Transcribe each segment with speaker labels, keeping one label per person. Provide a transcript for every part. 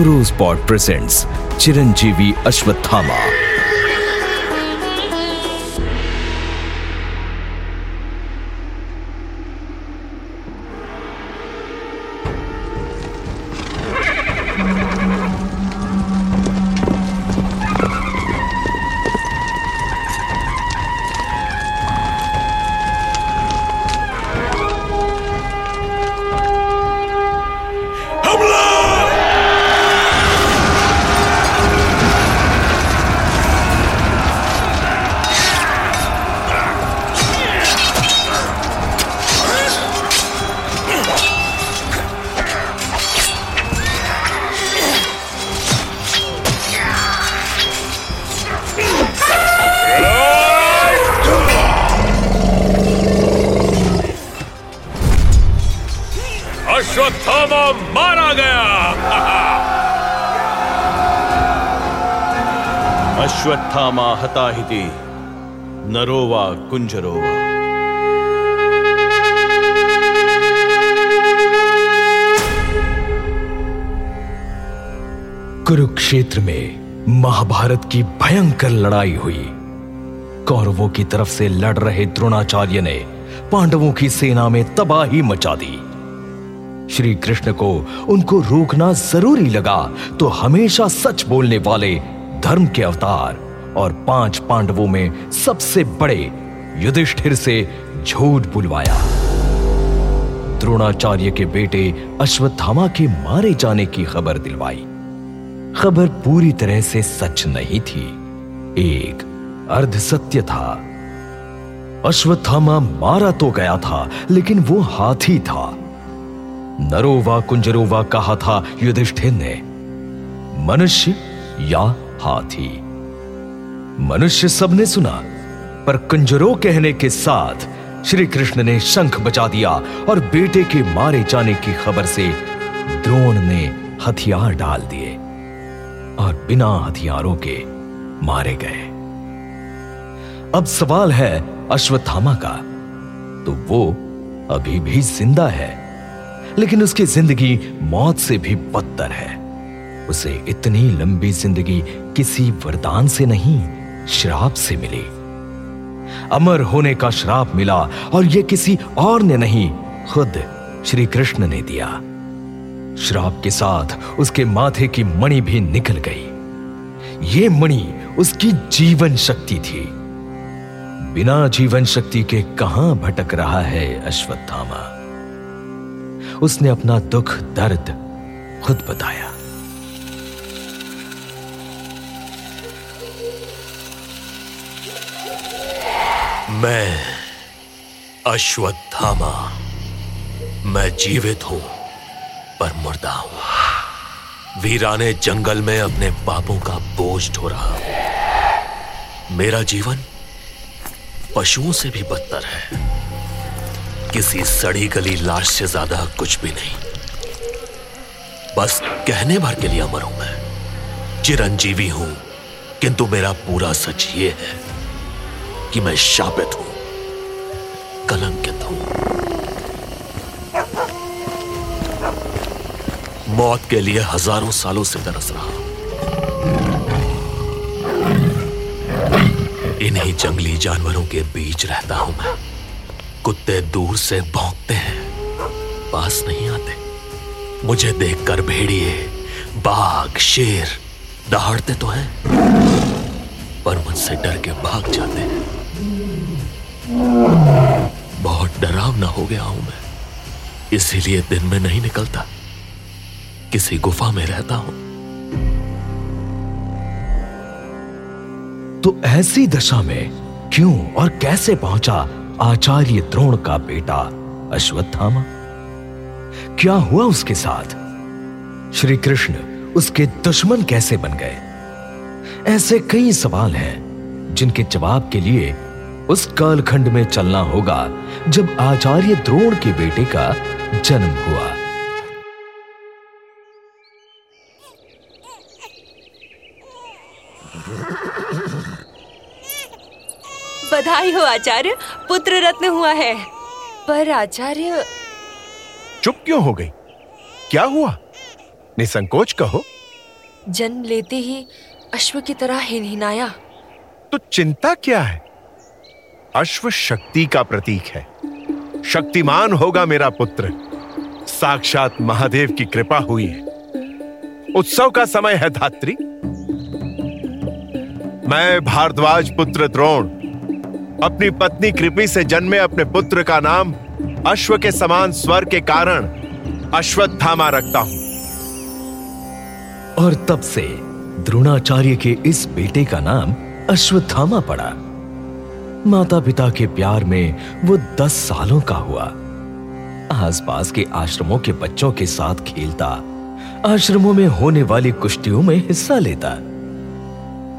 Speaker 1: रोज pot presents Chiranjeevi Ashwatthama
Speaker 2: Ashwatthama
Speaker 1: हताहिति। नरोवा कुंजरोवा कुरुक्षेत्र में महाभारत की भयंकर लड़ाई हुई। कौरवों की तरफ़ से लड़ रहे द्रोणाचार्य ने पांडवों की सेना में तबाही मचा दी। श्री कृष्ण को उनको रोकना ज़रूरी लगा तो हमेशा सच बोलने वाले धर्म के अवतार और पाँच पांडवों में सबसे बड़े युधिष्ठिर से झूठ बुलवाया। द्रोणाचार्य के बेटे अश्वत्थामा के मारे जाने की खबर दिलवाई। खबर पूरी तरह से सच नहीं थी। एक अर्ध सत्य था। अश्वत्थामा मारा तो गया था, लेकिन वो हाथी था। नरोवा कुंजरोवा कहा था युधिष्ठिर ने, मनुष्य या हाथी मनुष्य सबने सुना, पर कुंजरो कहने के साथ श्री कृष्ण ने शंख बजा दिया और बेटे के मारे जाने की खबर से द्रोण ने हथियार डाल दिए और बिना हथियारों के मारे गए। अब सवाल है अश्वत्थामा का तो वो अभी भी ज़िंदा है, लेकिन उसकी ज़िंदगी मौत से भी बदतर है। उसे इतनी लंबी ज़िंदगी किसी वरदान से नहीं, श्राप से मिली। अमर होने का श्राप मिला और यह किसी और ने नहीं, खुद श्री कृष्ण ने दिया। श्राप के साथ उसके माथे की मणि भी निकल गई। ये मणि उसकी जीवन शक्ति थी। बिना जीवन शक्ति के कहाँ भटक रहा है अश्वत्थामा? उसने अपना दुख, दर्द खुद बताया।
Speaker 2: मैं अश्वत्थामा। मैं जीवित हूँ, पर मुर्दा हूँ। वीराने जंगल में अपने पापों का बोझ ढो रहा हूँ मेरा जीवन पशुओं से भी बदतर है। किसी सड़ी गली लाश से ज़्यादा कुछ भी नहीं। बस कहने भर के लिए अमर हूँ मैं। चिरंजीवी हूँ, किंतु मेरा पूरा सच ये है कि मैं शापित हूँ। कलंकित हूँ। मौत के लिए हज़ारों सालों से तरस रहा हूँ। इन्हीं जंगली जानवरों के बीच रहता हूँ मैं। कुत्ते दूर से भौंकते हैं, पास नहीं आते। मुझे देखकर भेड़िए, बाघ, शेर दहाड़ते तो हैं, पर मुझसे डर के भाग जाते हैं। डरावना हो गया हूँ मैं। इसीलिए दिन में नहीं निकलता। किसी गुफा में रहता हूँ।
Speaker 1: तो ऐसी दशा में क्यों और कैसे पहुँचा आचार्य द्रोण का बेटा अश्वत्थामा? क्या हुआ उसके साथ? श्री कृष्ण उसके दुश्मन कैसे बन गए? ऐसे कई सवाल हैं जिनके जवाब के लिए उस कालखंड में चलना होगा जब आचार्य द्रोण के बेटे का जन्म हुआ।
Speaker 3: बधाई हो आचार्य पुत्र रत्न हुआ है। पर आचार्य
Speaker 4: चुप क्यों हो गई? क्या हुआ? निसंकोच कहो।
Speaker 3: जन्म लेते ही अश्व की तरह हिनहिनाया।
Speaker 4: तो चिंता क्या है? अश्व शक्ति का प्रतीक है। शक्तिमान होगा मेरा पुत्र। साक्षात महादेव की कृपा हुई है। उत्सव का समय है धात्री। मैं भारद्वाज पुत्र द्रोण, अपनी पत्नी कृपी से जन्मे अपने पुत्र का नाम अश्व के समान स्वर के कारण अश्वत्थामा रखता हूँ।
Speaker 1: और तब से द्रोणाचार्य के इस बेटे का नाम अश्वत्थामा पड़ा। माता पिता के प्यार में वो दस सालों का हुआ। आसपास के आश्रमों के बच्चों के साथ खेलता, आश्रमों में होने वाली कुश्तियों में हिस्सा लेता।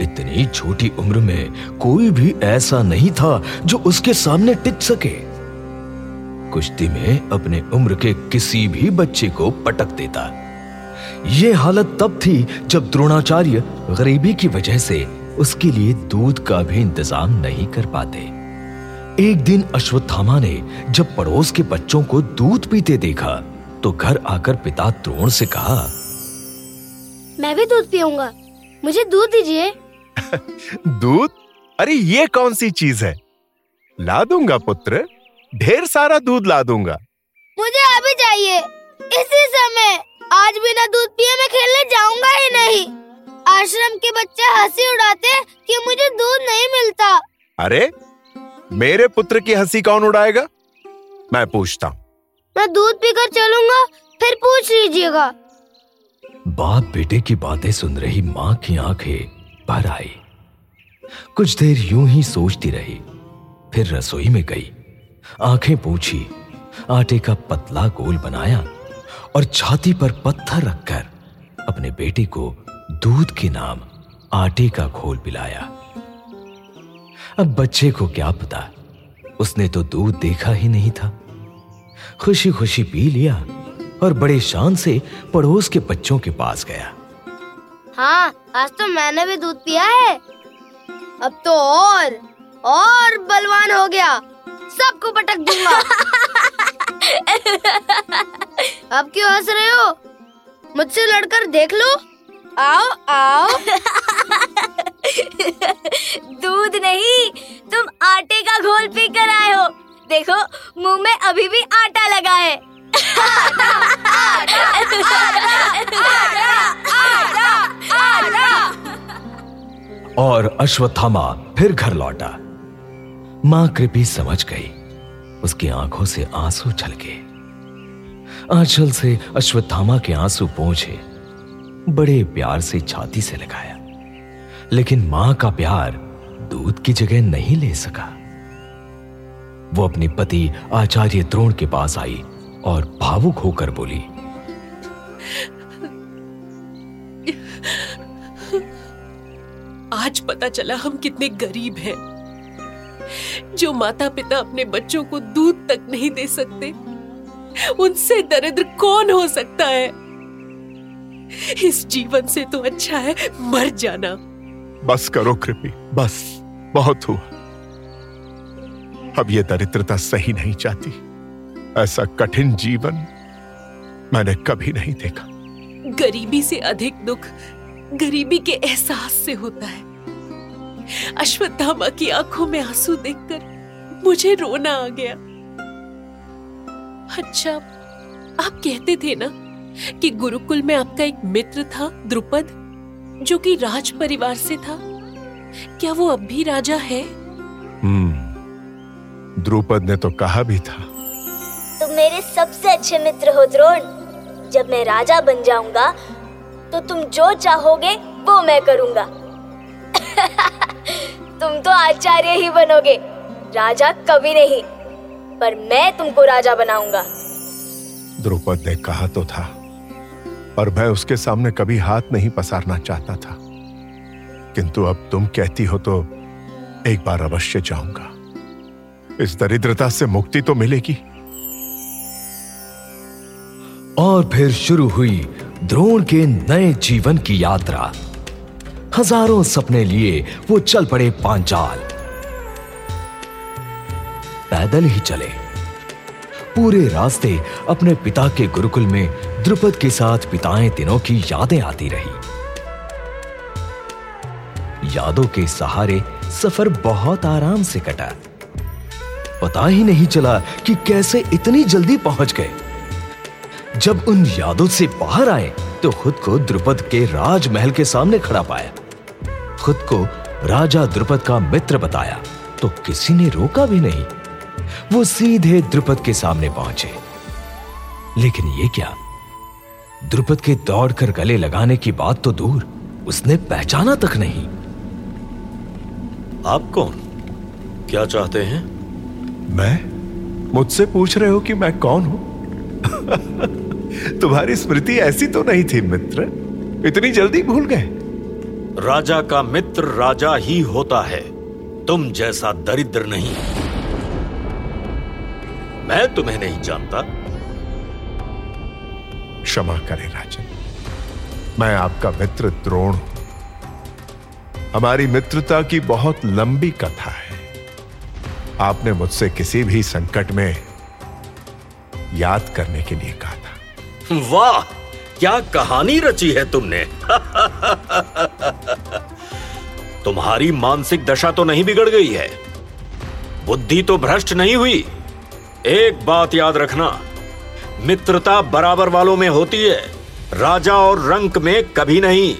Speaker 1: इतनी छोटी उम्र में कोई भी ऐसा नहीं था जो उसके सामने टिक सके। कुश्ती में अपने उम्र के किसी भी बच्चे को पटक देता। यह हालत तब थी जब द्रोणाचार्य गरीबी की वजह से उसके लिए दूध का भी इंतज़ाम नहीं कर पाते। एक दिन अश्वत्थामा ने जब पड़ोस के बच्चों को दूध पीते देखा तो घर आकर पिता द्रोण से कहा
Speaker 5: मैं भी दूध पीऊँगा। मुझे दूध दीजिए।
Speaker 4: दूध? अरे ये कौन सी चीज़ है? ला दूँगा पुत्र ढेर सारा दूध ला दूँगा।
Speaker 5: मुझे अभी चाहिए। इसी समय आज बिना दूध पिए मैं खेलने जाऊँगा ही नहीं। आश्रम के बच्चे हँसी उड़ाते कि मुझे दूध नहीं मिलता।
Speaker 4: अरे मेरे पुत्र की हँसी कौन उड़ाएगा? मैं पूछता हूँ।
Speaker 5: मैं दूध पीकर चलूँगा फिर पूछ लीजिएगा।
Speaker 1: बाप बेटे की बातें सुन रही माँ की आँखें भर आई। कुछ देर यूँ ही सोचती रही फिर रसोई में गई। आँखें पूछी आटे का पतला गोल बनाया और छाती पर पत्थर रखकर अपने बेटे को दूध के नाम आटे का घोल पिलाया। अब बच्चे को क्या पता? उसने तो दूध देखा ही नहीं था। खुशी खुशी पी लिया और बड़े शान से पड़ोस के बच्चों के पास गया।
Speaker 5: हाँ आज तो मैंने भी दूध पिया है। अब तो और और बलवान हो गया। सबको पटक दूँगा। अब क्यों हंस रहे हो? मुझसे लड़कर देख लो। आओ आओ।
Speaker 3: दूध नहीं तुम आटे का घोल पी कर आए हो। देखो मुँह में अभी भी आटा लगा है।
Speaker 1: और अश्वत्थामा फिर घर लौटा। माँ कृपी समझ गई। उसकी आँखों से आँसू छलके। आंचल से अश्वत्थामा के आँसू पहुँचे बड़े प्यार से छाती से लगाया। लेकिन माँ का प्यार दूध की जगह नहीं ले सका। वो अपने पति आचार्य द्रोण के पास आई और भावुक होकर बोली,
Speaker 6: आज पता चला हम कितने गरीब हैं, जो माता पिता अपने बच्चों को दूध तक नहीं दे सकते। उनसे दरिद्र कौन हो सकता है? इस जीवन से तो अच्छा है मर जाना।
Speaker 4: बस करो कृपी बस बहुत हुआ। अब ये दरिद्रता सही नहीं चाहती ऐसा कठिन जीवन मैंने कभी नहीं देखा।
Speaker 6: गरीबी से अधिक दुख गरीबी के एहसास से होता है। अश्वत्थामा की आँखों में आँसू देखकर मुझे रोना आ गया। अच्छा आप कहते थे ना? कि गुरुकुल में आपका एक मित्र था द्रुपद जो कि राज परिवार से था। क्या वो अब भी राजा है?
Speaker 4: हम्म द्रुपद ने तो कहा भी था।
Speaker 5: तुम मेरे सबसे अच्छे मित्र हो द्रोण। जब मैं राजा बन जाऊँगा तो तुम जो चाहोगे वो मैं करूँगा। तुम तो आचार्य ही बनोगे राजा कभी नहीं पर मैं तुमको राजा बनाऊँगा।
Speaker 4: द्रुपद ने कहा तो था। और मैं उसके सामने कभी हाथ नहीं पसारना चाहता था। किंतु अब तुम कहती हो तो एक बार अवश्य जाऊँगा। इस दरिद्रता से मुक्ति तो मिलेगी।
Speaker 1: और फिर शुरू हुई द्रोण के नए जीवन की यात्रा। हज़ारों सपने लिए वो चल पड़े पांचाल। पैदल ही चले। पूरे रास्ते अपने पिता के गुरुकुल में द्रुपद के साथ बिताए दिनों की यादें आती रही। यादों के सहारे सफ़र बहुत आराम से कटा। पता ही नहीं चला कि कैसे इतनी जल्दी पहुँच गए। जब उन यादों से बाहर आए तो खुद को द्रुपद के राजमहल के सामने खड़ा पाया। खुद को राजा द्रुपद का मित्र बताया तो किसी ने रोका भी नहीं। वो सीधे द्रुपद के सामने पहुँचे। लेकिन ये क्या? द्रुपद के दौड़कर गले लगाने की बात तो दूर उसने पहचाना तक नहीं।
Speaker 7: आप कौन? क्या चाहते हैं?
Speaker 4: मैं? मुझसे पूछ रहे हो कि मैं कौन हूँ? तुम्हारी स्मृति ऐसी तो नहीं थी मित्र। इतनी जल्दी भूल गए।
Speaker 7: राजा का मित्र राजा ही होता है। तुम जैसा दरिद्र नहीं। मैं तुम्हें नहीं जानता।
Speaker 4: क्षमा करें, राजन। मैं आपका मित्र द्रोण हूँ। हमारी मित्रता की बहुत लंबी कथा है। आपने मुझसे किसी भी संकट में याद करने के लिए कहा था।
Speaker 7: वाह, क्या कहानी रची है तुमने। तुम्हारी मानसिक दशा तो नहीं बिगड़ गई है। बुद्धि तो भ्रष्ट नहीं हुई। एक बात याद रखना मित्रता बराबर वालों में होती है। राजा और रंक में कभी नहीं।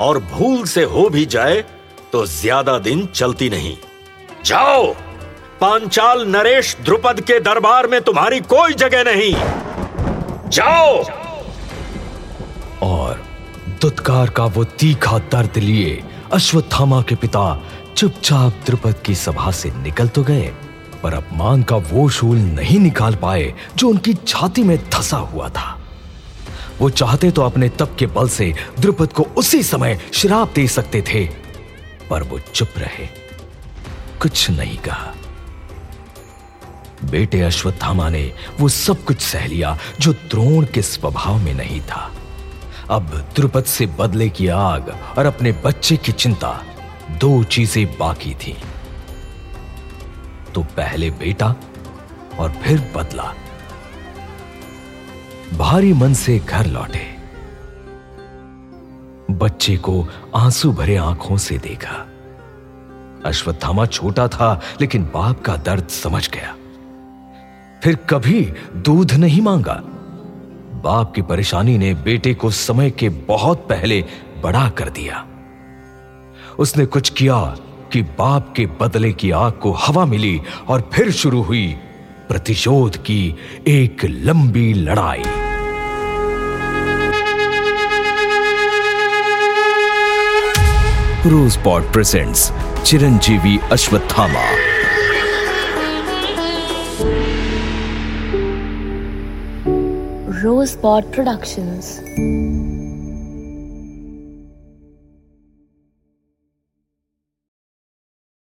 Speaker 7: और भूल से हो भी जाए तो ज़्यादा दिन चलती नहीं। जाओ! पांचाल नरेश द्रुपद के दरबार में तुम्हारी कोई जगह नहीं। जाओ!
Speaker 1: और दुत्कार का वो तीखा दर्द लिए अश्वत्थामा के पिता चुपचाप द्रुपद की सभा से निकल तो गए। पर अपमान का वो शूल नहीं निकाल पाए जो उनकी छाती में धसा हुआ था। वो चाहते तो अपने तप के बल से द्रुपद को उसी समय श्राप दे सकते थे, पर वो चुप रहे। कुछ नहीं कहा। बेटे अश्वत्थामा ने वो सब कुछ सह लिया जो द्रोण के स्वभाव में नहीं था। अब द्रुपद से बदले की आग और अपने बच्चे की चिंता दो चीज़ें बाकी थी। तो पहले बेटा और फिर बदला। भारी मन से घर लौटे। बच्चे को आँसू भरे आँखों से देखा। अश्वत्थामा छोटा था, लेकिन बाप का दर्द समझ गया। फिर कभी दूध नहीं मांगा। बाप की परेशानी ने बेटे को समय के बहुत पहले बड़ा कर दिया। उसने कुछ किया कि बाप के बदले की आग को हवा मिली और फिर शुरू हुई प्रतिशोध की एक लंबी लड़ाई Rosebud presents Chiranjeevi Ashwatthama
Speaker 8: Rosebud Productions.